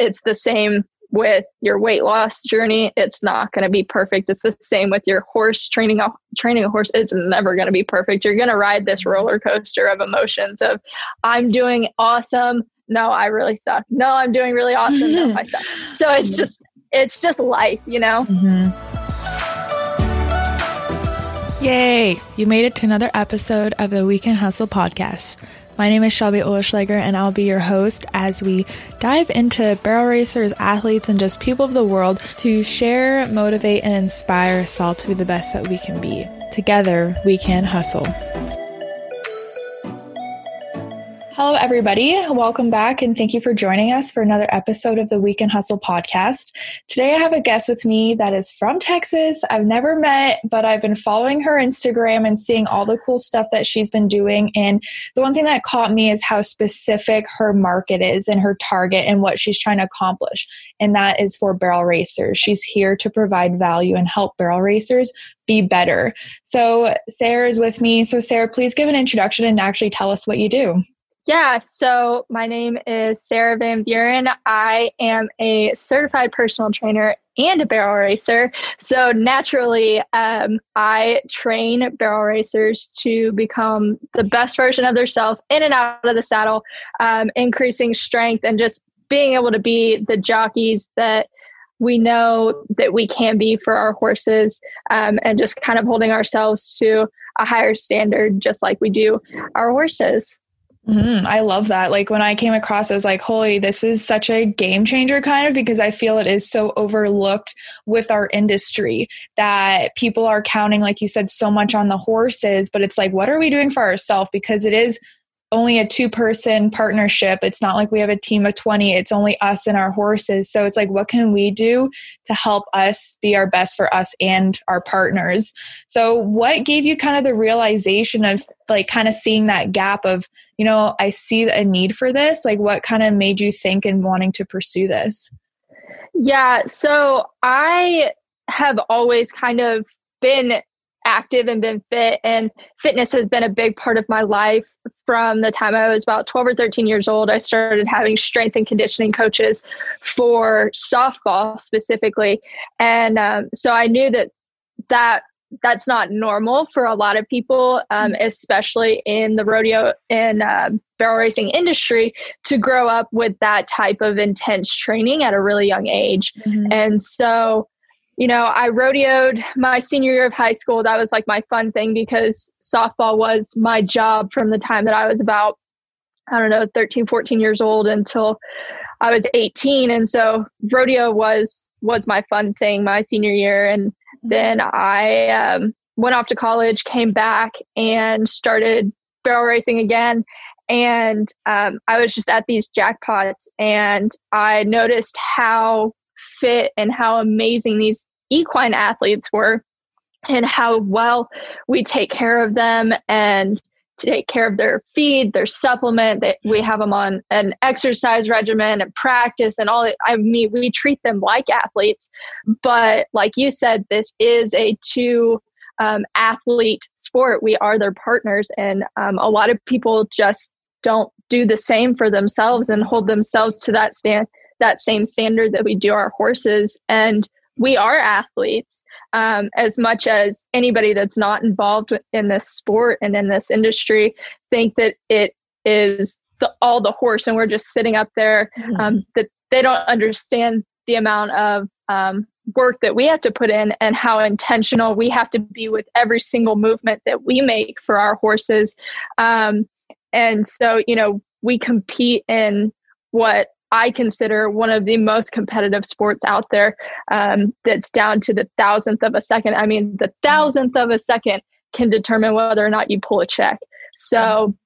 it's the same with your weight loss journey. It's not going to be perfect. It's the same with your horse training a training a horse. It's never going to be perfect. You're going to ride this roller coaster of emotions of i'm doing awesome. No i really suck. No i'm doing really awesome. No i suck. So it's just it's just life you know? Mm-hmm. yay! You made it to another episode of the weekend hustle podcast my name is Shelby Ohlschlager, and I'll be your host as we dive into barrel racers, athletes, and just people of the world to share, motivate, and inspire us all to be the best that we can be. Together, we can hustle. Hello, everybody. Welcome back, and thank you for joining us for another episode of the Weekend Hustle podcast. Today, I have a guest with me that is from Texas. I've never met, but I've been following her Instagram and seeing all the cool stuff that she's been doing. And the one thing that caught me is how specific her market is and her target and what she's trying to accomplish. And that is for barrel racers. She's here to provide value and help barrel racers be better. So, Sarah is with me. So, Sarah, please give an introduction and actually tell us what you do. Yeah, so my name is Sarah Van Buren. I am a certified personal trainer and a barrel racer. So naturally, um, I train barrel racers to become the best version of themselves in and out of the saddle, um, increasing strength and just being able to be the jockeys that we know that we can be for our horses um, and just kind of holding ourselves to a higher standard, just like we do our horses. Mm, I love that. Like when I came across, I was like, holy, this is such a game changer, kind of, because I feel it is so overlooked with our industry that people are counting, like you said, so much on the horses. But it's like, what are we doing for ourselves? Because it is only a two person partnership. It's not like we have a team of 20, it's only us and our horses. So it's like, what can we do to help us be our best for us and our partners? So, what gave you kind of the realization of like kind of seeing that gap of, you know, I see a need for this? Like, what kind of made you think and wanting to pursue this? Yeah. So, I have always kind of been active and been fit and fitness has been a big part of my life from the time I was about 12 or 13 years old. I started having strength and conditioning coaches for softball specifically. And um, so I knew that that that's not normal for a lot of people, um, mm-hmm. especially in the rodeo and uh, barrel racing industry, to grow up with that type of intense training at a really young age. Mm-hmm. And so you know, I rodeoed my senior year of high school. That was like my fun thing because softball was my job from the time that I was about, I don't know, 13, 14 years old until I was 18. And so rodeo was, was my fun thing my senior year. And then I um, went off to college, came back and started barrel racing again. And um, I was just at these jackpots and I noticed how fit and how amazing these equine athletes were and how well we take care of them and take care of their feed, their supplement. That we have them on an exercise regimen and practice and all. I mean, we treat them like athletes, but like you said, this is a two um, athlete sport. We are their partners, and um, a lot of people just don't do the same for themselves and hold themselves to that stand that same standard that we do our horses and we are athletes um, as much as anybody that's not involved in this sport and in this industry think that it is the, all the horse and we're just sitting up there mm-hmm. um, that they don't understand the amount of um, work that we have to put in and how intentional we have to be with every single movement that we make for our horses um, and so you know we compete in what I consider one of the most competitive sports out there um, that's down to the thousandth of a second. I mean, the thousandth of a second can determine whether or not you pull a check. So,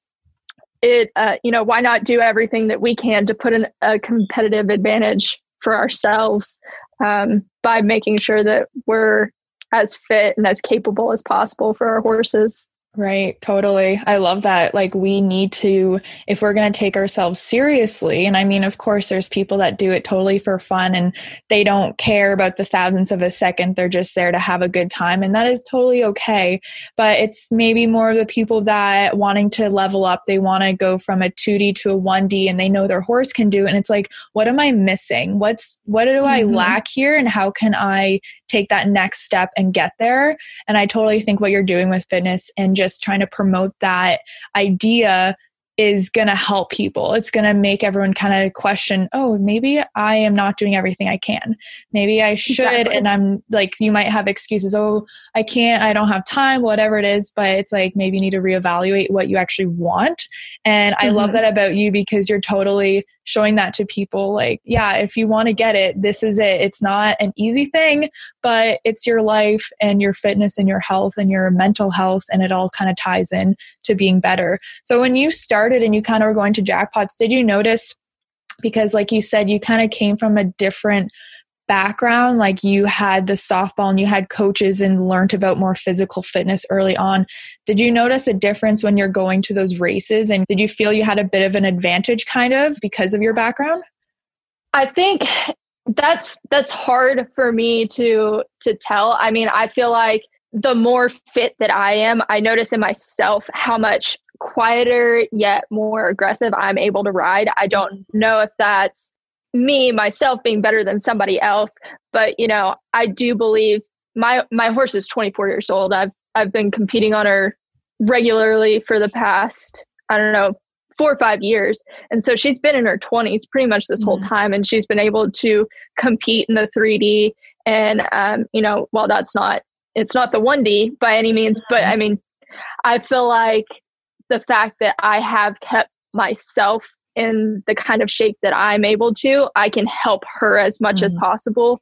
it, uh, you know, why not do everything that we can to put in a competitive advantage for ourselves um, by making sure that we're as fit and as capable as possible for our horses? Right, totally. I love that. Like, we need to, if we're going to take ourselves seriously, and I mean, of course, there's people that do it totally for fun and they don't care about the thousandths of a second. They're just there to have a good time, and that is totally okay. But it's maybe more of the people that wanting to level up, they want to go from a 2D to a 1D and they know their horse can do it. And it's like, what am I missing? What's, what do mm-hmm. I lack here? And how can I take that next step and get there? And I totally think what you're doing with fitness and just trying to promote that idea is going to help people. It's going to make everyone kind of question, oh, maybe I am not doing everything I can. Maybe I should. Exactly. And I'm like, you might have excuses, oh, I can't, I don't have time, whatever it is. But it's like, maybe you need to reevaluate what you actually want. And I mm-hmm. love that about you because you're totally showing that to people like yeah if you want to get it this is it. It's not an easy thing but it's your life and your fitness and your health and your mental health and it all kind of ties in to being better. So when you started and you kind of were going to jackpots did you notice because like you said you kind of came from a different background like you had the softball and you had coaches and learned about more physical fitness early on. Did you notice a difference when you're going to those races? And did you feel you had a bit of an advantage kind of because of your background? I think that's that's hard for me to to tell. I mean i feel like the more fit that i am i notice in myself how much quieter yet more aggressive i'm able to ride. I don't know if that's me myself being better than somebody else but you know i do believe my my horse is 24 years old i've i've been competing on her regularly for the past i don't know four or five years and so she's been in her 20s pretty much this mm-hmm. whole time and she's been able to compete in the 3d and um, you know while that's not it's not the 1d by any means but mm-hmm. i mean i feel like the fact that i have kept myself in the kind of shape that I'm able to, I can help her as much mm-hmm. as possible.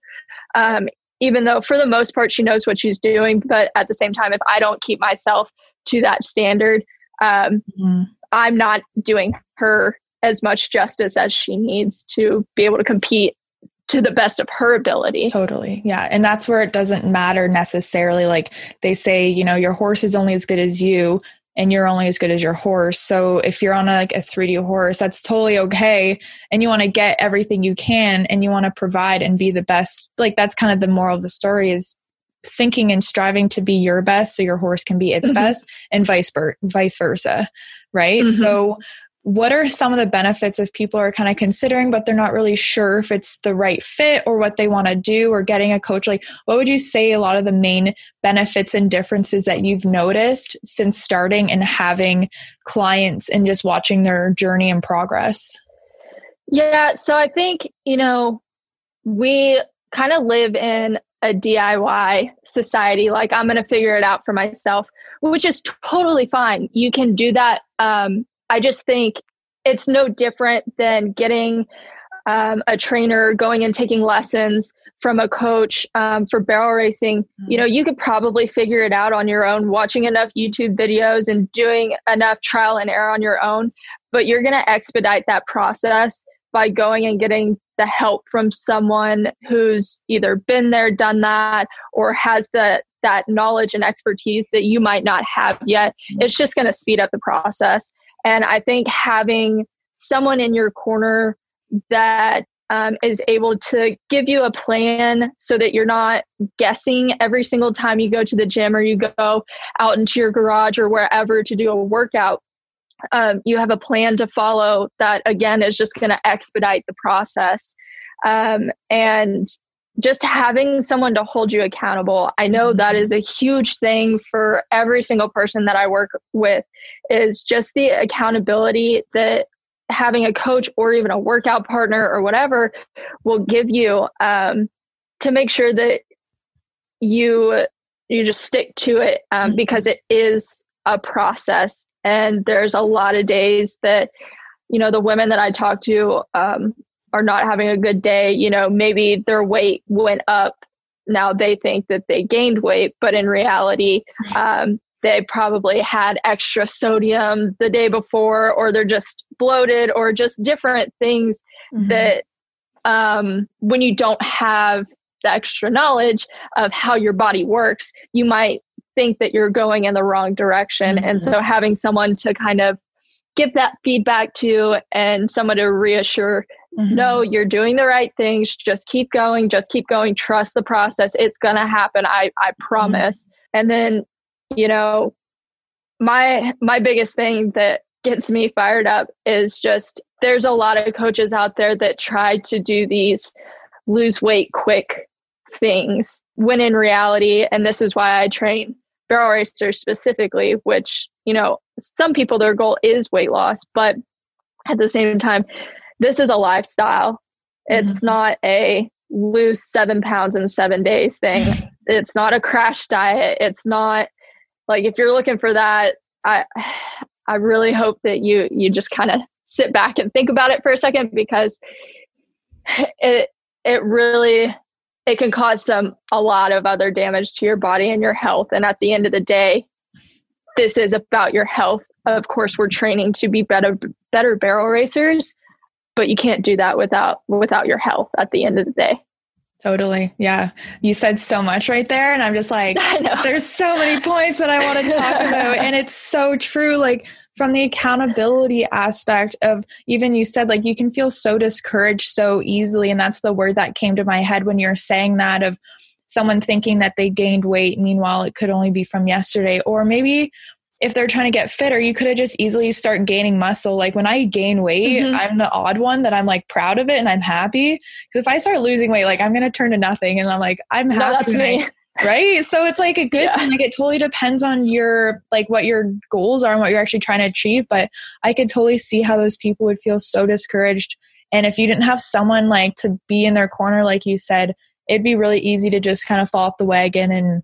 Um, even though for the most part she knows what she's doing, but at the same time, if I don't keep myself to that standard, um, mm-hmm. I'm not doing her as much justice as she needs to be able to compete to the best of her ability. Totally. Yeah. And that's where it doesn't matter necessarily. Like they say, you know, your horse is only as good as you and you're only as good as your horse. So if you're on a, like a 3D horse, that's totally okay. And you want to get everything you can and you want to provide and be the best. Like that's kind of the moral of the story is thinking and striving to be your best so your horse can be its mm-hmm. best and vice, vice versa. Right. Mm-hmm. So what are some of the benefits if people are kind of considering but they're not really sure if it's the right fit or what they want to do or getting a coach like what would you say a lot of the main benefits and differences that you've noticed since starting and having clients and just watching their journey and progress yeah so i think you know we kind of live in a DIY society. Like I'm going to figure it out for myself, which is totally fine. You can do that um, I just think it's no different than getting um, a trainer, going and taking lessons from a coach um, for barrel racing. You know, you could probably figure it out on your own, watching enough YouTube videos and doing enough trial and error on your own. But you're going to expedite that process by going and getting the help from someone who's either been there, done that, or has the that knowledge and expertise that you might not have yet. It's just going to speed up the process. And I think having someone in your corner that um, is able to give you a plan so that you're not guessing every single time you go to the gym or you go out into your garage or wherever to do a workout. Um, you have a plan to follow that, again, is just going to expedite the process. Um, and just having someone to hold you accountable i know that mm-hmm. a huge thing for every single person that i work with is just the accountability that having a coach or even a workout partner or whatever will give you um, to make sure that you you just stick to it um, mm-hmm. because it is a process and there's a lot of days that you know the women that i talk to um, are not having a good day, you know, maybe their weight went up. Now they think that they gained weight, but in reality, um, they probably had extra sodium the day before, or they're just bloated, or just different things mm-hmm. that um, when you don't have the extra knowledge of how your body works, you might think that you're going in the wrong direction. Mm-hmm. And so having someone to kind of give that feedback to and someone to reassure mm-hmm. no you're doing the right things just keep going just keep going trust the process it's going to happen i i mm-hmm. promise mm-hmm. and then you know my my biggest thing that gets me fired up is just there's a lot of coaches out there that try to do these lose weight quick things when in reality and this is why i train barrel racers specifically which you know some people their goal is weight loss but at the same time this is a lifestyle. It's mm-hmm. not a lose seven pounds in seven days thing. It's not a crash diet. It's not like if you're looking for that i i really hope that you you just kind of sit back and think about it for a second because it it really it can cause some a lot of other damage to your body and your health. And at the end of the day this is about your health. Of course we're training to be better better barrel racers but you can't do that without without your health at the end of the day Totally. Yeah. You said so much right there. And I'm just like, there's so many points that I want to talk about. And it's so true. Like, from the accountability aspect of even you said, like, you can feel so discouraged so easily. And that's the word that came to my head when you're saying that of someone thinking that they gained weight. Meanwhile, it could only be from yesterday. Or maybe if they're trying to get fitter, you could have just easily start gaining muscle. Like when I gain weight, mm-hmm. I'm the odd one that I'm like proud of it and I'm happy. Because if I start losing weight, like I'm gonna turn to nothing, and I'm like I'm happy. No, that's me. right so it's like a good yeah. thing like it totally depends on your like what your goals are and what you're actually trying to achieve but i could totally see how those people would feel so discouraged and if you didn't have someone like to be in their corner like you said it'd be really easy to just kind of fall off the wagon and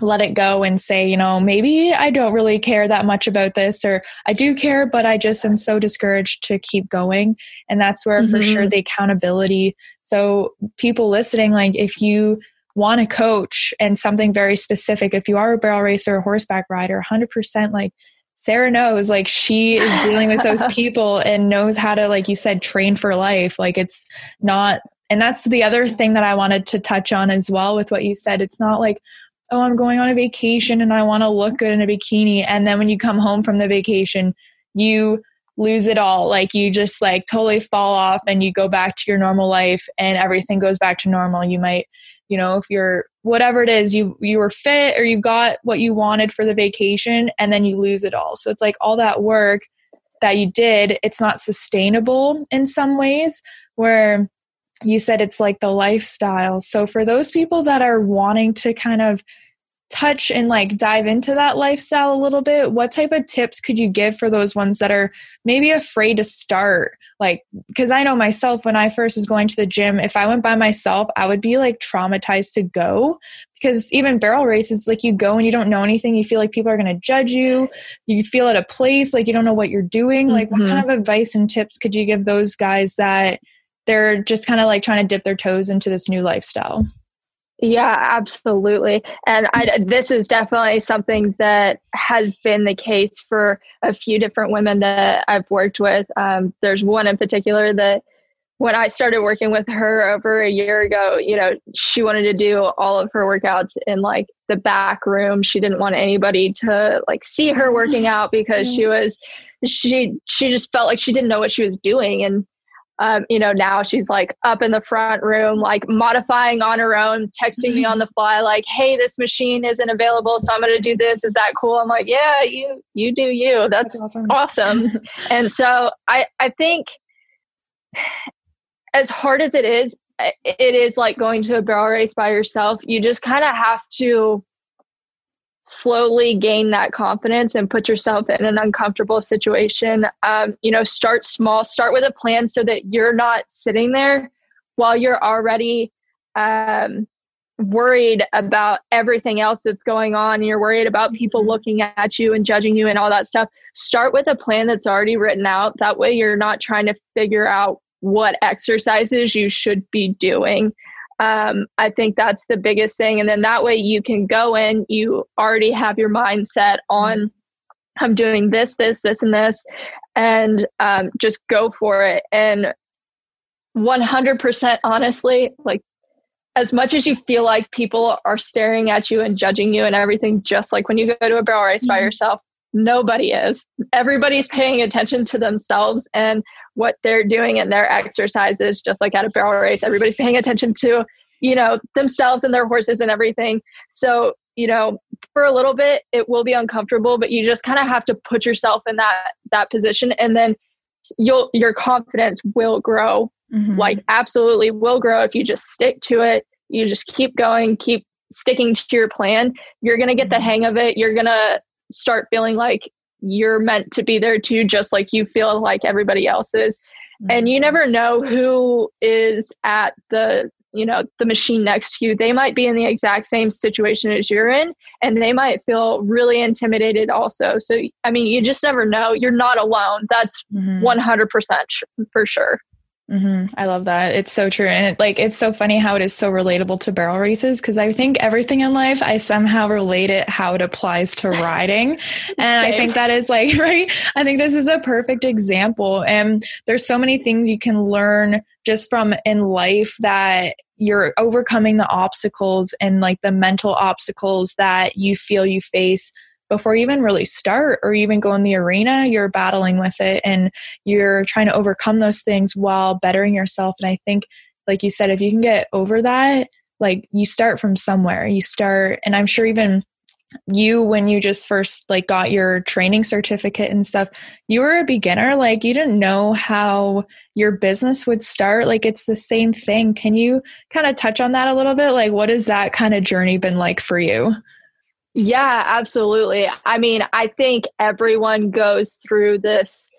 let it go and say, you know, maybe I don't really care that much about this, or I do care, but I just am so discouraged to keep going. And that's where, mm-hmm. for sure, mm-hmm. the accountability. So, people listening, like, if you want a coach and something very specific, if you are a barrel racer or horseback rider, 100% like, Sarah knows, like, she is dealing with those people and knows how to, like you said, train for life. Like, it's not and that's the other thing that I wanted to touch on as well with what you said. It's not like, oh, I'm going on a vacation and I want to look good in a bikini. And then when you come home from the vacation, you lose it all. Like you just like totally fall off and you go back to your normal life and everything goes back to normal. You might, you know, if you're whatever it is, you you were fit or you got what you wanted for the vacation and then you lose it all. So it's like all that work that you did, it's not sustainable in some ways where you said it's like the lifestyle. So for those people that are wanting to kind of touch and like dive into that lifestyle a little bit, what type of tips could you give for those ones that are maybe afraid to start? Like, because I know myself when I first was going to the gym, if I went by myself, I would be like traumatized to go because even barrel races, like you go and you don't know anything, you feel like people are going to judge you, you feel at a place like you don't know what you're doing. Like, mm-hmm. what kind of advice and tips could you give those guys that? They're just kind of like trying to dip their toes into this new lifestyle. Yeah, absolutely. And I, this is definitely something that has been the case for a few different women that I've worked with. Um, there's one in particular that when I started working with her over a year ago, you know, she wanted to do all of her workouts in like the back room. She didn't want anybody to like see her working out because she was she she just felt like she didn't know what she was doing and um, you know, now she's like up in the front room, like modifying on her own, texting me on the fly, like, "Hey, this machine isn't available, so I'm going to do this. Is that cool?" I'm like, "Yeah, you you do you. That's, That's awesome." awesome. and so I I think as hard as it is, it is like going to a barrel race by yourself. You just kind of have to slowly gain that confidence and put yourself in an uncomfortable situation. Um, you know start small. Start with a plan so that you're not sitting there while you're already um, worried about everything else that's going on. You're worried about people mm-hmm. looking at you and judging you and all that stuff. Start with a plan that's already written out. That way you're not trying to figure out what exercises you should be doing um, I think that's the biggest thing. And then that way you can go in, you already have your mindset on I'm doing this, this, this, and this, and um, just go for it. And 100% honestly, like as much as you feel like people are staring at you and judging you and everything, just like when you go to a barrel race mm-hmm. by yourself, nobody is. Everybody's paying attention to themselves and what they're doing in their exercises, just like at a barrel race. Everybody's paying attention to, you know, themselves and their horses and everything. So, you know, for a little bit, it will be uncomfortable, but you just kind of have to put yourself in that that position and then you'll your confidence will grow mm-hmm. like absolutely will grow if you just stick to it you just keep going keep sticking to your plan you're going to get the mm-hmm. hang of it you're going to start feeling like you're meant to be there too just like you feel like everybody else is mm-hmm. and you mm-hmm. never know who is at the you know the machine next to you they might be in the exact same situation as you're in and they might feel really intimidated also so i mean you just never know you're not alone that's mm-hmm. 100% for sure Mm-hmm. I love that. It's so true. And it, like, it's so funny how it is so relatable to barrel races because I think everything in life, I somehow relate it how it applies to riding. and I think that is like, right? I think this is a perfect example. And there's so many things you can learn just from in life that you're overcoming the obstacles and like the mental obstacles that you feel you face before you even really start or even go in the arena, you're battling with it and you're trying to overcome those things while bettering yourself. And I think, like you said, if you can get over that, like you start from somewhere. You start, and I'm sure even you when you just first like got your training certificate and stuff you were a beginner. Like you didn't know how your business would start. Like it's the same thing. Can you kind of touch on that a little bit? Like what has that kind of journey been like for you yeah, absolutely. I mean, I think everyone goes through this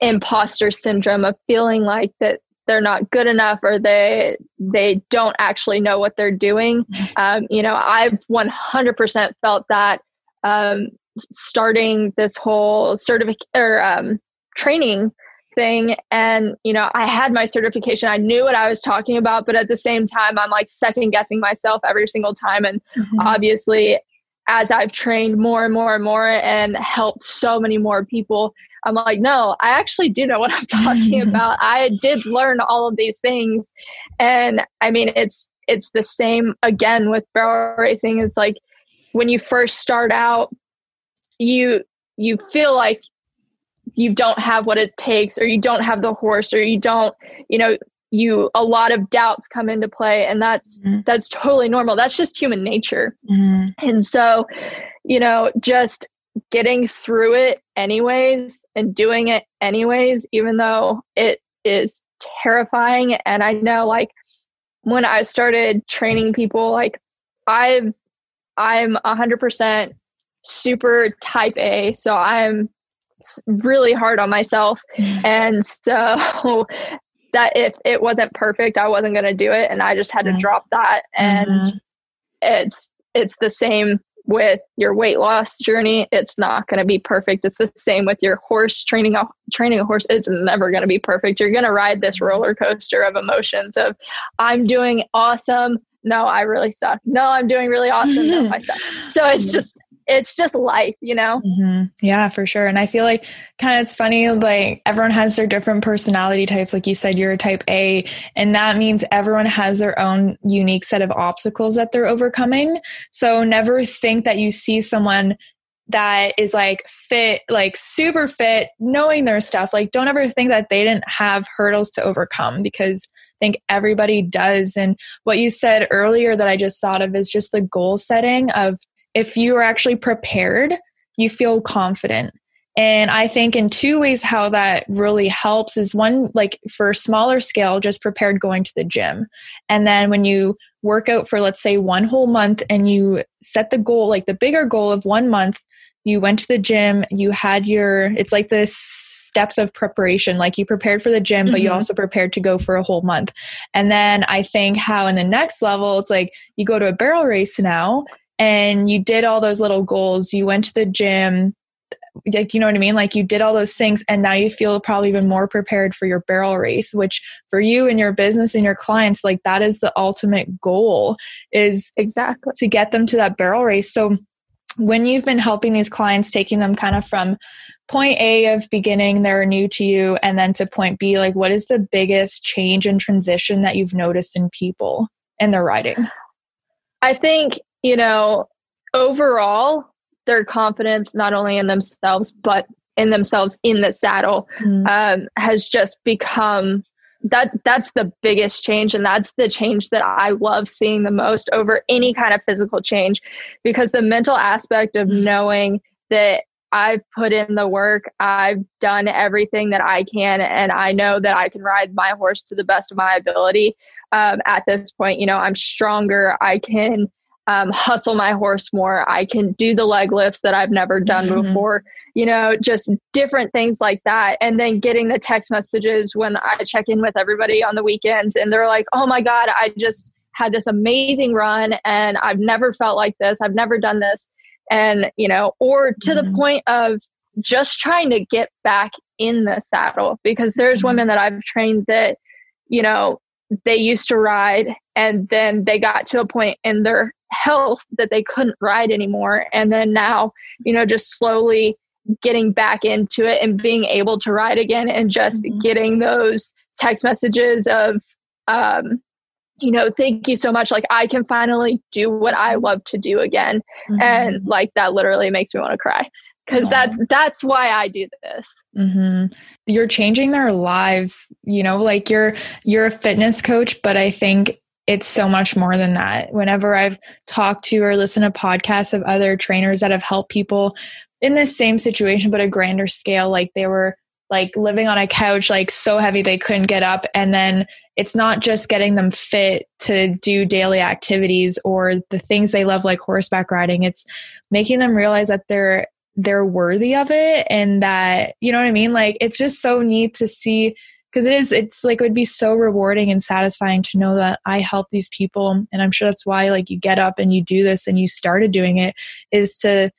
imposter syndrome of feeling like that they're not good enough or they they don't actually know what they're doing. Um, you know, I've 100% felt that um, starting this whole certificate or um, training thing and you know i had my certification i knew what i was talking about but at the same time i'm like second guessing myself every single time and mm-hmm. obviously as I've trained more and more and more and helped so many more people, I'm like, no, I actually do know what I'm talking about. I did learn all of these things. And I mean, it's, it's the same again with barrel racing. It's like when you first start out, you, you feel like you don't have what it takes or you don't have the horse or you don't, you know, you a lot of doubts come into play and that's mm-hmm. that's totally normal that's just human nature mm-hmm. and so you know just getting through it anyways and doing it anyways even though it is terrifying and i know like when i started training people like i've i'm 100% super type a so i'm really hard on myself mm-hmm. and so that if it wasn't perfect, I wasn't going to do it. And I just had to drop that. And mm-hmm. it's, it's the same with your weight loss journey. It's not going to be perfect. It's the same with your horse training a training a horse. It's never going to be perfect. You're going to ride this roller coaster of emotions of I'm doing awesome. No, I really suck. No, I'm doing really awesome. No, I suck. So it's just it's just life, you know? Mm-hmm. Yeah, for sure. And I feel like kind of it's funny, like everyone has their different personality types. Like you said, you're a type A, and that means everyone has their own unique set of obstacles that they're overcoming. So never think that you see someone that is like fit, like super fit, knowing their stuff. Like, don't ever think that they didn't have hurdles to overcome because I think everybody does. And what you said earlier that I just thought of is just the goal setting of if you are actually prepared, you feel confident. And I think in two ways how that really helps is one, like for smaller scale, just prepared going to the gym. And then when you work out for, let's say, one whole month and you set the goal, like the bigger goal of one month, you went to the gym, you had your, it's like this steps of preparation. Like you prepared for the gym, but mm-hmm. you also prepared to go for a whole month. And then I think how in the next level, it's like you go to a barrel race now and you did all those little goals, you went to the gym, like you know what I mean? Like you did all those things and now you feel probably even more prepared for your barrel race, which for you and your business and your clients, like that is the ultimate goal is exactly to get them to that barrel race. So when you've been helping these clients, taking them kind of from point A of beginning, they're new to you, and then to point B, like what is the biggest change and transition that you've noticed in people? in their riding? I think, you know, overall, their confidence not only in themselves, but in themselves in the saddle mm. um, has just become that that's the biggest change and that's the change that i love seeing the most over any kind of physical change because the mental aspect of knowing that i've put in the work i've done everything that i can and i know that i can ride my horse to the best of my ability um, at this point you know i'm stronger i can um, hustle my horse more. I can do the leg lifts that I've never done mm-hmm. before, you know, just different things like that. And then getting the text messages when I check in with everybody on the weekends and they're like, oh my God, I just had this amazing run and I've never felt like this. I've never done this. And, you know, or to mm-hmm. the point of just trying to get back in the saddle because there's mm-hmm. women that I've trained that, you know, they used to ride and then they got to a point in their health that they couldn't ride anymore and then now you know just slowly getting back into it and being able to ride again and just mm-hmm. getting those text messages of um you know thank you so much like i can finally do what i love to do again mm-hmm. and like that literally makes me want to cry because that's that's why i do this mm-hmm. you're changing their lives you know like you're you're a fitness coach but i think it's so much more than that. Whenever I've talked to or listened to podcasts of other trainers that have helped people in this same situation, but a grander scale, like they were like living on a couch, like so heavy they couldn't get up. And then it's not just getting them fit to do daily activities or the things they love, like horseback riding. It's making them realize that they're they're worthy of it and that you know what i mean? Like it's just so neat to see because it is it's like it would be so rewarding and satisfying to know that i help these people. And i'm sure that's why like you get up and you do this and you started doing it is to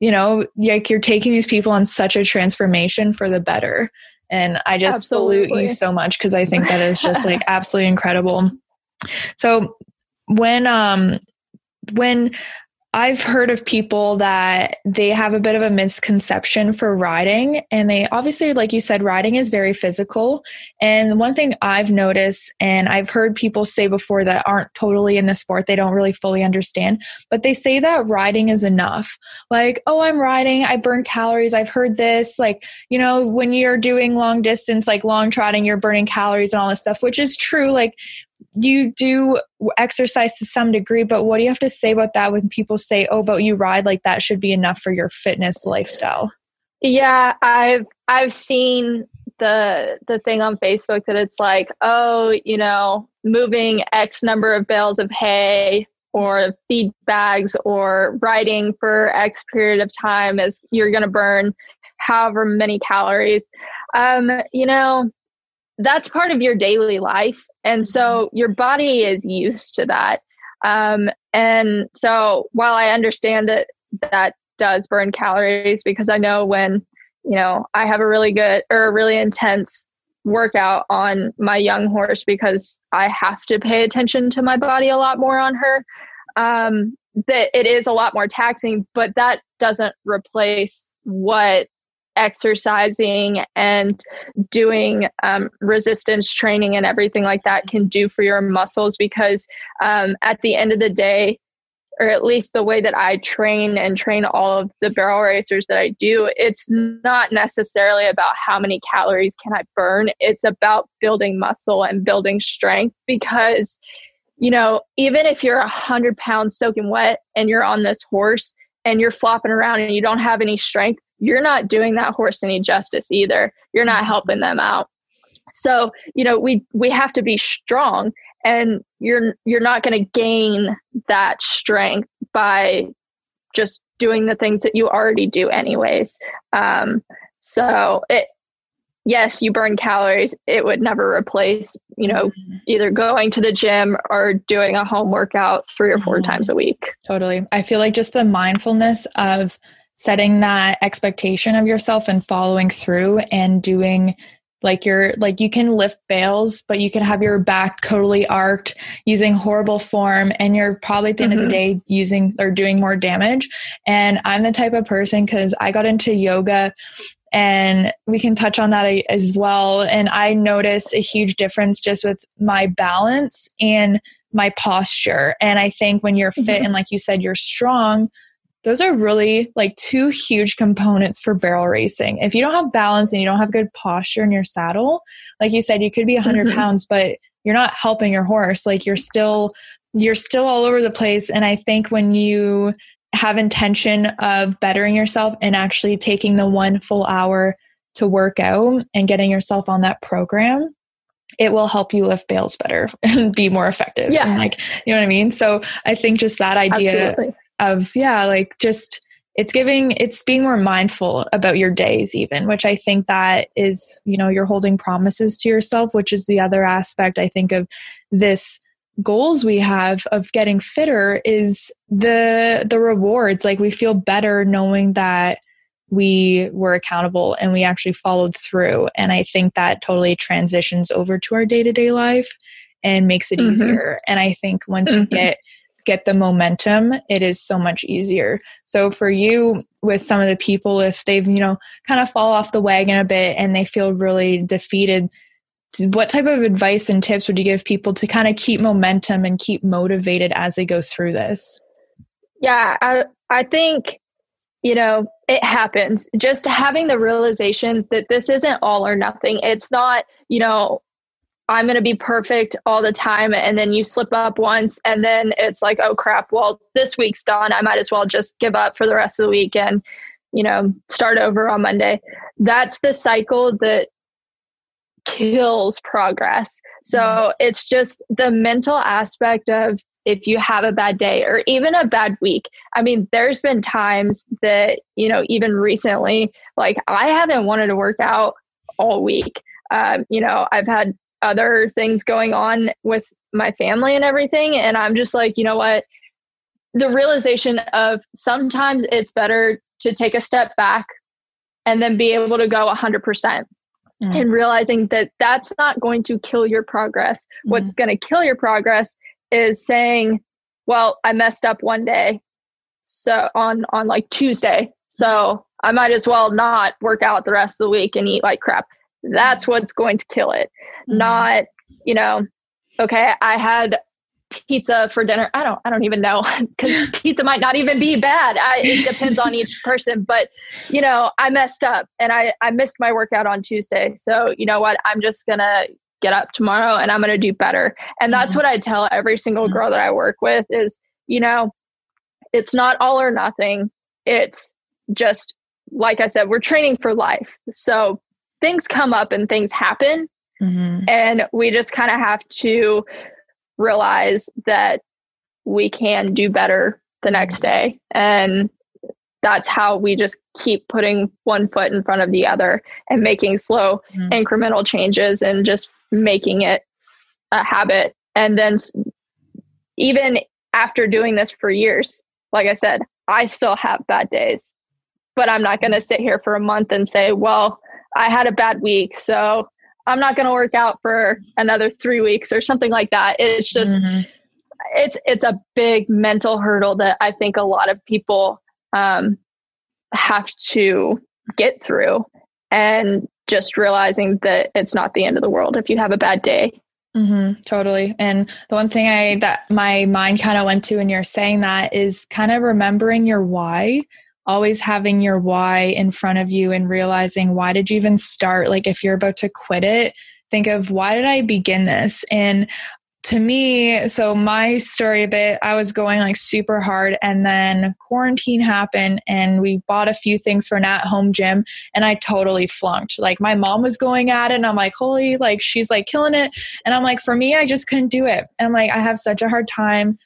you know like you're taking these people on such a transformation for the better. And i just absolutely. salute you so much because i think that is just like absolutely incredible. So when um when I've heard of people that they have a bit of a misconception for riding. And they obviously, like you said, riding is very physical. And one thing I've noticed, and I've heard people say before that aren't totally in the sport, they don't really fully understand, but they say that riding is enough. Like, oh, I'm riding, I burn calories. I've heard this. Like, you know, when you're doing long distance, like long trotting, you're burning calories and all this stuff, which is true. Like, you do exercise to some degree, but what do you have to say about that when people say, "Oh, but you ride like that should be enough for your fitness lifestyle"? Yeah, I've I've seen the the thing on Facebook that it's like, "Oh, you know, moving X number of bales of hay or feed bags or riding for X period of time is you're going to burn however many calories." Um, you know, that's part of your daily life and so mm-hmm. your body is used to that. Um, and so while I understand that that does burn calories because I know when, you know, I have a really good or a really intense workout on my young horse because I have to pay attention to my body a lot more on her. Um, that it is a lot more taxing, but that doesn't replace what exercising and doing um, resistance training and everything like that can do for your muscles because um, at the end of the day or at least the way that I train and train all of the barrel racers that I do, it's not necessarily about how many calories can I burn. It's about building muscle and building strength because, you know, even if you're a hundred pounds soaking wet and you're on this horse and you're flopping around and you don't have any strength, you're not doing that horse any justice either. You're not helping them out. So, you know, we we have to be strong and you're you're not going to gain that strength by just doing the things that you already do anyways. Um, so it yes, you burn calories. It would never replace, you know, either going to the gym or doing a home workout three or 4 mm-hmm. times a week. Totally. I feel like just the mindfulness of setting that expectation of yourself and following through and doing like you're like you can lift bales but you can have your back totally arced using horrible form and you're probably at the mm-hmm. end of the mm-hmm. day using or doing more damage and i'm the type of person because i got into yoga and we can touch on that as well and i noticed a huge difference just with my balance and my posture. And I think when you're fit mm-hmm. and like you said, you're strong, those are really like two huge components for barrel racing. If you don't have balance and you don't have good posture in your saddle, like you said, you could be 100 mm-hmm. pounds, but you're not helping your horse. Like you're still you're still all over the place. And I think when you have intention of bettering yourself and actually taking the one full hour to work out and getting yourself on that program, it will help you lift bales better and be more effective. Yeah. And like, you know what I mean? So I think just that idea Absolutely. Of, yeah, like just it's giving it's being more mindful about your days even which i think that is you know you're holding promises to yourself which is the other aspect i think of this goals we have of getting fitter is the the rewards like we feel better knowing that we were accountable and we actually followed through and i think that totally transitions over to our day-to-day life and makes it mm-hmm. easier and i think once mm-hmm. you get get the momentum it is so much easier so for you with some of the people if they've you know kind of fall off the wagon a bit and they feel really defeated what type of advice and tips would you give people to kind of keep momentum and keep motivated as they go through this? Yeah, I I think you know, it happens. Just having the realization that this isn't all or nothing. It's not, you know, I'm going to be perfect all the time and then you slip up once and then it's like, oh crap, well, this week's done. I might as well just give up for the rest of the week and, you know, start over on Monday. That's the cycle that kills progress. So mm-hmm. it's just the mental aspect of if you have a bad day or even a bad week. I mean, there's been times that, you know, even recently, like I haven't wanted to work out all week. Um, you know, I've had other things going on with my family and everything. And I'm just like, you know what? The realization of sometimes it's better to take a step back and then be able to go 100% mm. and realizing that that's not going to kill your progress. Mm. What's going to kill your progress is saying, well, I messed up one day. So on on like Tuesday. So I might as well not work out the rest of the week and eat like crap. That's what's going to kill it. Mm. Not, you know, okay, I had pizza for dinner. I don't I don't even know cuz pizza might not even be bad. I, it depends on each person, but you know, I messed up and I I missed my workout on Tuesday. So, you know what? I'm just going to get up tomorrow and I'm going to do better. And that's mm-hmm. what I tell every single girl that I work with is, you know, it's not all or nothing. It's just like I said, we're training for life. So, things come up and things happen. Mm-hmm. And we just kind of have to realize that we can do better the next day. And that's how we just keep putting one foot in front of the other and making slow mm-hmm. incremental changes and just making it a habit. And then even after doing this for years, like I said, I still have bad days, but I'm not going to sit here for a month and say, well, I had a bad week. So I'm not going to work out for another three weeks or something like that. It's just, mm-hmm. it's it's a big mental hurdle that I think a lot of people um, have to get through, and just realizing that it's not the end of the world if you have a bad day. Mm-hmm, totally. And the one thing I that my mind kind of went to when you're saying that is kind of remembering your why always having your why in front of you and realizing why did you even start? Like if you're about to quit it think of why did i begin this? And to me so my story a bit i was going like super hard and then quarantine happened and we bought a few things for an at home gym and i totally flunked. Like my mom was going at it and i'm like holy like she's like killing it. And i'm like for me i just couldn't do it. And like i have such a hard time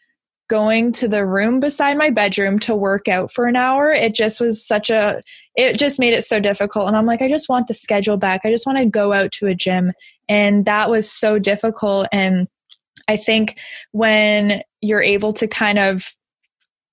going to the room beside my bedroom to work out for an hour. It just was such a it just made it so difficult. And i'm like i just want the schedule back. I just want to go out to a gym. And that was so difficult. And i think when you're able to kind of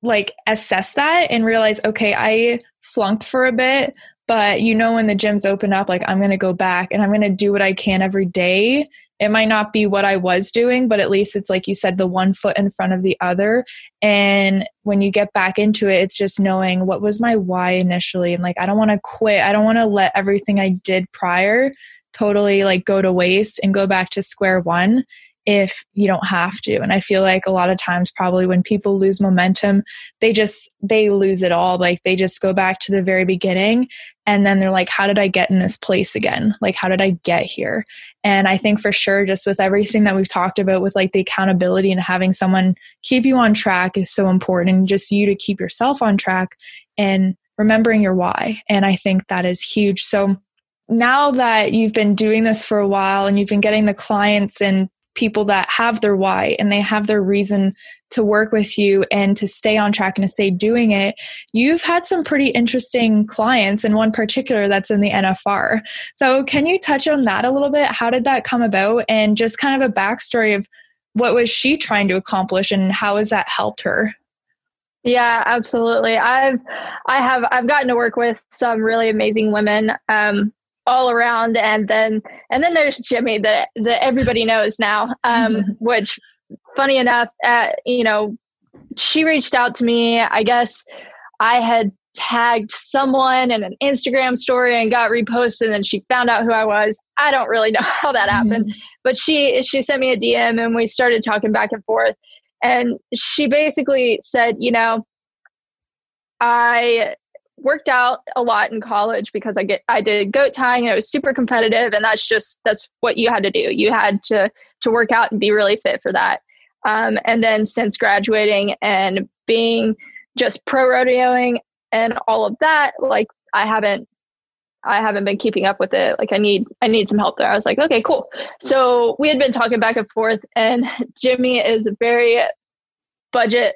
like assess that and realize okay i flunked for a bit but you know when the gyms open up like i'm going to go back and i'm going to do what i can every day it might not be what I was doing, but at least it's like you said, the one foot in front of the other. And when you get back into it, it's just knowing what was my why initially. And like, I don't want to quit. I don't want to let everything I did prior totally like go to waste and go back to square one. If you don't have to. And i feel like a lot of times probably when people lose momentum they just they lose it all. Like they just go back to the very beginning and then they're like how did i get in this place again? Like how did i get here? And i think for sure just with everything that we've talked about with like the accountability and having someone keep you on track is so important. And just you to keep yourself on track and remembering your why. And i think that is huge. So now that you've been doing this for a while and you've been getting the clients and people that have their why and they have their reason to work with you and to stay on track and to stay doing it. You've had some pretty interesting clients, and one particular that's in the NFR. So, can you touch on that a little bit? How did that come about? And just kind of a backstory of what was she trying to accomplish and how has that helped her? Yeah, absolutely. I've I have I've gotten to work with some really amazing women. Um, all around and then and then there's jimmy that that everybody knows now um which funny enough uh, you know she reached out to me. I guess i had tagged someone in an instagram story and got reposted and she found out who i was. I don't really know how that happened but she she sent me a dm and we started talking back and forth. And she basically said you know i worked out a lot in college because I get I did goat tying and it was super competitive and that's just that's what you had to do. You had to to work out and be really fit for that. Um, and then since graduating and being just pro rodeoing and all of that, like I haven't I haven't been keeping up with it. Like I need I need some help there. I was like, okay, cool. So we had been talking back and forth and Jimmy is a very budget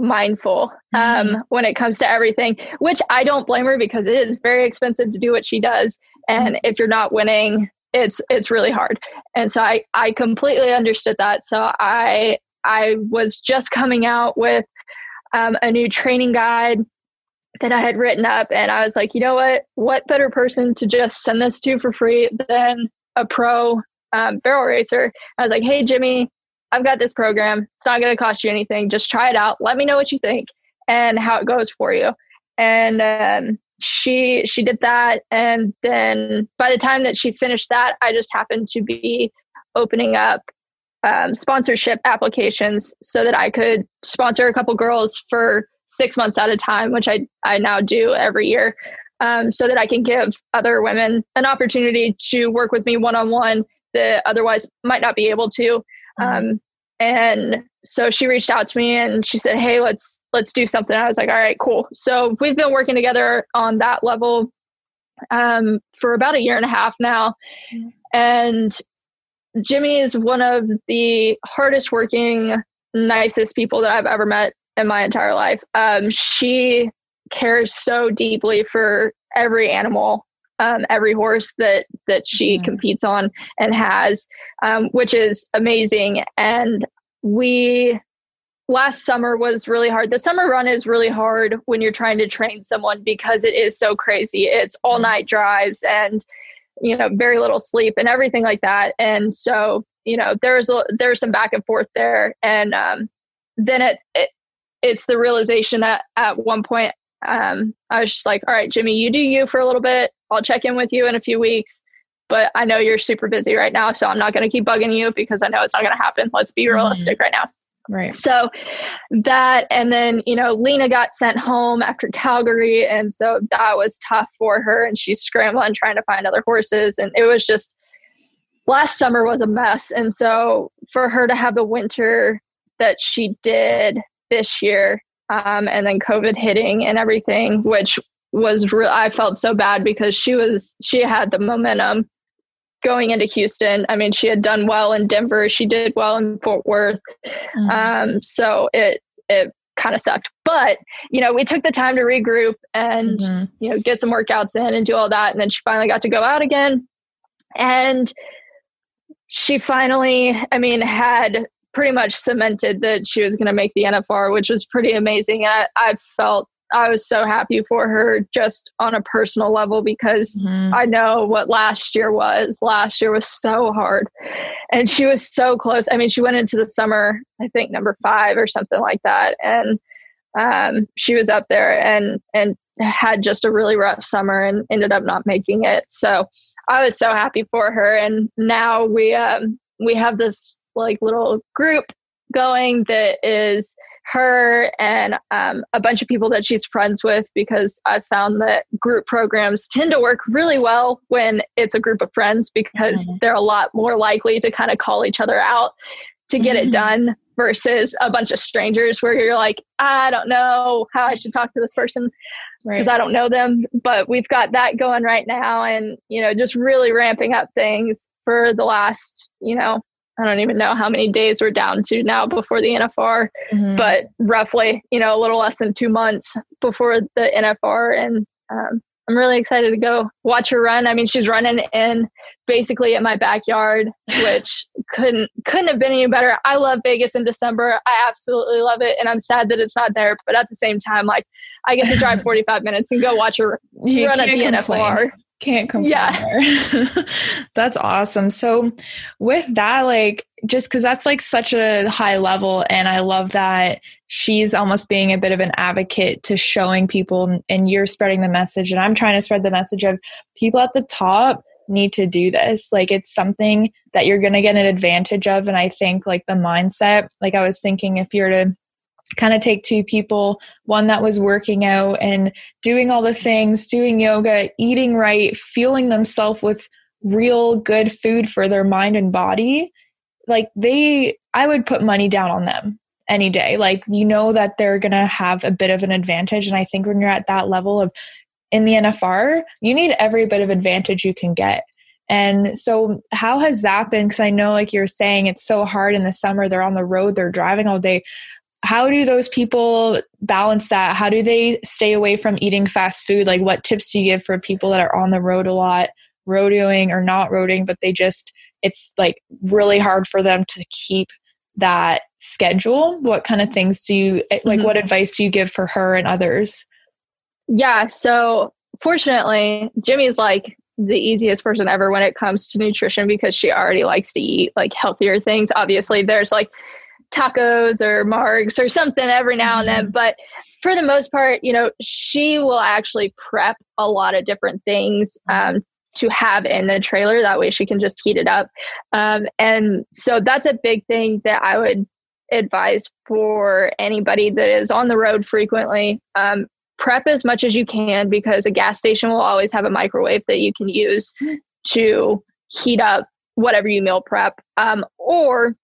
mindful um, mm-hmm. when it comes to everything, which I don't blame her because it is very expensive to do what she does. And if you're not winning, it's it's really hard. And so I I completely understood that. So I I was just coming out with um, a new training guide that I had written up, and I was like, you know what? What better person to just send this to for free than a pro um, barrel racer? I was like, hey Jimmy, I've got this program. It's not going to cost you anything. Just try it out. Let me know what you think and how it goes for you. And um, she she did that, and then by the time that she finished that, I just happened to be opening up um, sponsorship applications so that I could sponsor a couple girls for six months at a time, which I I now do every year, um, so that I can give other women an opportunity to work with me one on one that otherwise might not be able to. Mm-hmm. Um, and so she reached out to me and she said, "Hey, let's let's do something." I was like, "All right, cool." So we've been working together on that level um, for about a year and a half now, mm-hmm. and Jimmy is one of the hardest working, nicest people that I've ever met in my entire life. Um, she cares so deeply for every animal um, every horse that that she mm-hmm. competes on and has, um, which is amazing. And we last summer was really hard. The summer run is really hard when you're trying to train someone because it is so crazy. It's all mm-hmm. night drives and you know very little sleep and everything like that. And so you know there's a, there's some back and forth there. And um, then it, it it's the realization that at one point um, I was just like, all right, Jimmy, you do you for a little bit. I'll check in with you in a few weeks. But I know you're super busy right now, so I'm not going to keep bugging you because I know it's not going to happen. Let's be mm-hmm. realistic mm-hmm. right now. Right. So that, and then, you know, Lena got sent home after Calgary. And so that was tough for her. And she's scrambling trying to find other horses. And it was just, last summer was a mess. And so for her to have the winter that she did this year, um, and then COVID hitting and everything, which was real. I felt so bad because she was she had the momentum going into Houston. I mean, she had done well in Denver. She did well in Fort Worth. Mm-hmm. Um, so it it kind of sucked. But you know, we took the time to regroup and mm-hmm. you know get some workouts in and do all that, and then she finally got to go out again. And she finally, I mean, had pretty much cemented that she was going to make the NFR, which was pretty amazing. I, I felt I was so happy for her just on a personal level because mm-hmm. I know what last year was. Last year was so hard. And she was so close. I mean, she went into the summer, I think number five or something like that. And um, she was up there and and had just a really rough summer and ended up not making it. So I was so happy for her. And now we um, we have this like little group going that is her and um, a bunch of people that she's friends with because I found that group programs tend to work really well when it's a group of friends because mm-hmm. they're a lot more likely to kind of call each other out to get mm-hmm. it done versus a bunch of strangers where you're like, I don't know how I should talk to this person because right. I don't know them. But we've got that going right now and, you know, just really ramping up things for the last, you know, I don't even know how many days we're down to now before the NFR, mm-hmm. but roughly, you know, a little less than two months before the NFR. And um, I'm really excited to go watch her run. I mean, she's running in basically in my backyard, which couldn't couldn't have been any better. I love Vegas in December. I absolutely love it, and I'm sad that it's not there. But at the same time, like I get to drive 45 minutes and go watch her you run at the complain. NFR. Can't complain. Yeah. that's awesome. So with that, like just because that's like such a high level and i love that she's almost being a bit of an advocate to showing people and you're spreading the message and i'm trying to spread the message of people at the top need to do this like it's something that you're going to get an advantage of and i think like the mindset like i was thinking if you're to kind of take two people one that was working out and doing all the things doing yoga eating right fueling themselves with real good food for their mind and body like they i would put money down on them any day. Like you know that they're going to have a bit of an advantage and i think when you're at that level of in the nfr you need every bit of advantage you can get. And so how has that been? Because i know like you're saying it's so hard in the summer they're on the road they're driving all day how do those people balance that? How do they stay away from eating fast food? Like what tips do you give for people that are on the road a lot rodeoing or not rodeoing but they just it's like really hard for them to keep that schedule? What kind of things do you eh, like mm-hmm. what advice do you give for her and others? Yeah so fortunately jimmy's like the easiest person ever when it comes to nutrition because she already likes to eat like healthier things. Obviously there's like tacos or margs or something every now and then mm-hmm. but for the most part you know she will actually prep a lot of different things um, to have in the trailer. That way she can just heat it up. Um, and so that's a big thing that I would advise for anybody that is on the road frequently. Um, prep as much as you can because a gas station will always have a microwave that you can use to heat up whatever you meal prep. Um, or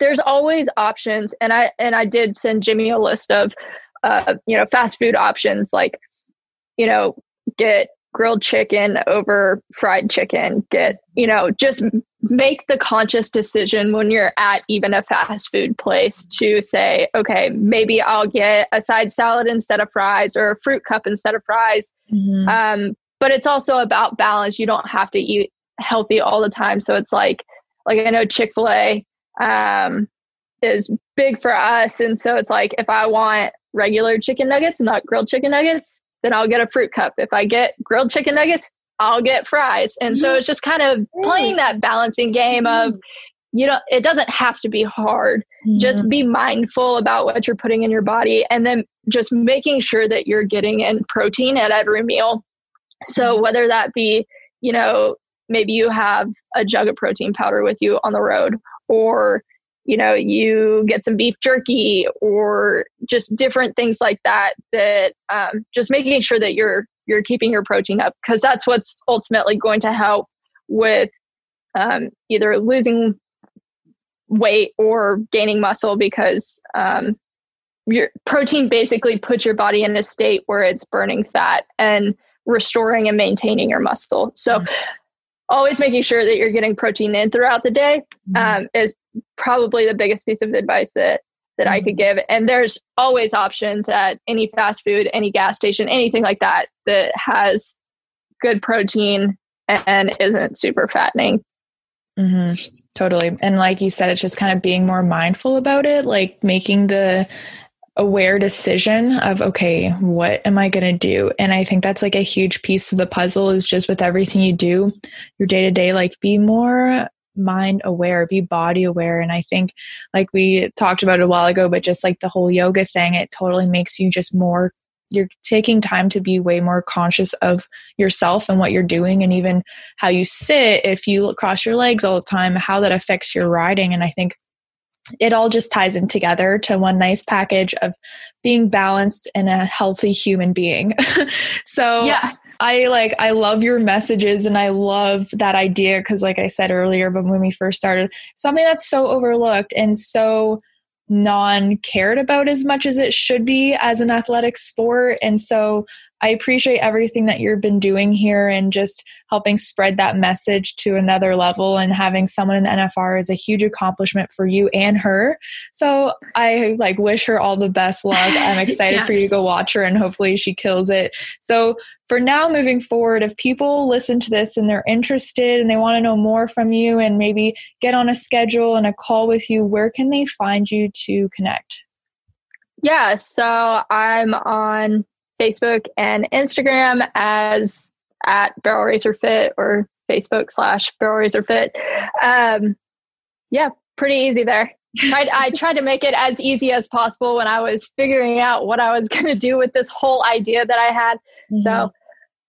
there's always options, and I and I did send Jimmy a list of uh, you know fast food options like you know get grilled chicken over fried chicken get you know just make the conscious decision when you're at even a fast food place to say okay maybe i'll get a side salad instead of fries or a fruit cup instead of fries. Mm-hmm. um, but it's also about balance. You don't have to eat healthy all the time. So it's like like i know chick-fil-a um, is big for us and so it's like if i want regular chicken nuggets not grilled chicken nuggets then I'll get a fruit cup. If I get grilled chicken nuggets, I'll get fries. And so it's just kind of playing that balancing game of you know it doesn't have to be hard just be mindful about what you're putting in your body and then just making sure that you're getting in protein at every meal so mm-hmm. whether that be you know maybe you have a jug of protein powder with you on the road or you know you get some beef jerky or just different things like that that um, just making sure that you're you're keeping your protein up because that's what's ultimately going to help with um, either losing weight or gaining muscle because um, your protein basically puts your body in a state where it's burning fat and restoring and maintaining your muscle so mm-hmm. Always making sure that you're getting protein in throughout the day mm-hmm. um, is probably the biggest piece of advice that that I could mm-hmm. give. And there's always options at any fast food, any gas station, anything like that that has good protein and isn't super fattening. Mm-hmm. Totally. And like you said, it's just kind of being more mindful about it, like making the aware decision of, okay, what am I going to do? And I think that's like a huge piece of the puzzle is just with everything you do, your day to day, like be more mind aware, be body aware. And I think, like we talked about a while ago, but just like the whole yoga thing, it totally makes you just more you're taking time to be way more conscious of yourself and what you're doing and even how you sit if you cross your legs all the time how that affects your riding and i think it all just ties in together to one nice package of being balanced and a healthy human being. So yeah. I like I love your messages and I love that idea because like I said earlier but when we first started something that's so overlooked and so non cared about as much as it should be as an athletic sport. And so I appreciate everything that you've been doing here and just helping spread that message to another level and having someone in the NFR is a huge accomplishment for you and her. So I like wish her all the best luck. I'm excited yeah. for you to go watch her and hopefully she kills it. So for now moving forward, if people listen to this and they're interested and they want to know more from you and maybe get on a schedule and a call with you, where can they find you to connect? Yeah, so I'm on Facebook and Instagram as at Barrel Racer Fit or Facebook slash Barrel Racer Fit. Um, yeah, pretty easy there. Tried, I tried to make it as easy as possible when I was figuring out what I was going to do with this whole idea that I had. Mm-hmm. So,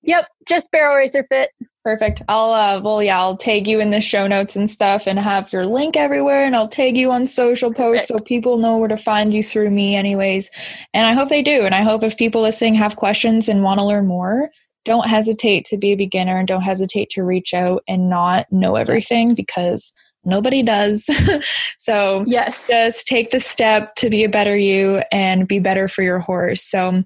yep, just Barrel Racer Fit. Perfect. I'll uh well yeah, I'll tag you in the show notes and stuff and have your link everywhere and I'll tag you on social posts Perfect. so people know where to find you through me anyways. And I hope they do. And I hope if people listening have questions and want to learn more, don't hesitate to be a beginner and don't hesitate to reach out and not know everything because nobody does. so yes. just take the step to be a better you and be better for your horse. So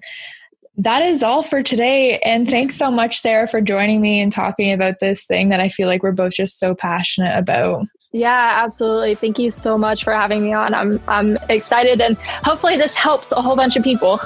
that is all for today. And thanks so much, Sarah, for joining me and talking about this thing that I feel like we're both just so passionate about. Yeah, absolutely. Thank you so much for having me on. I'm I'm excited and hopefully this helps a whole bunch of people.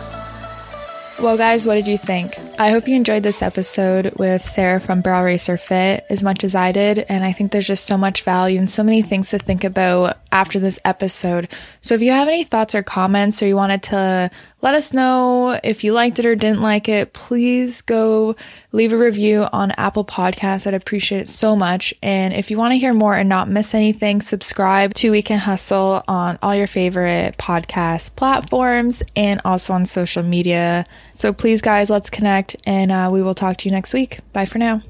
Well, guys, what did you think? I hope you enjoyed this episode with Sarah from Barrel Racer Fit as much as I did. And I think there's just so much value and so many things to think about after this episode. So if you have any thoughts or comments or you wanted to let us know if you liked it or didn't like it, please go leave a review on Apple Podcasts. I'd appreciate it so much. And if you want to hear more and not miss anything, subscribe to Weekend Hustle on all your favorite podcast platforms and also on social media. So please, guys, let's connect and uh, we will talk to you next week. Bye for now.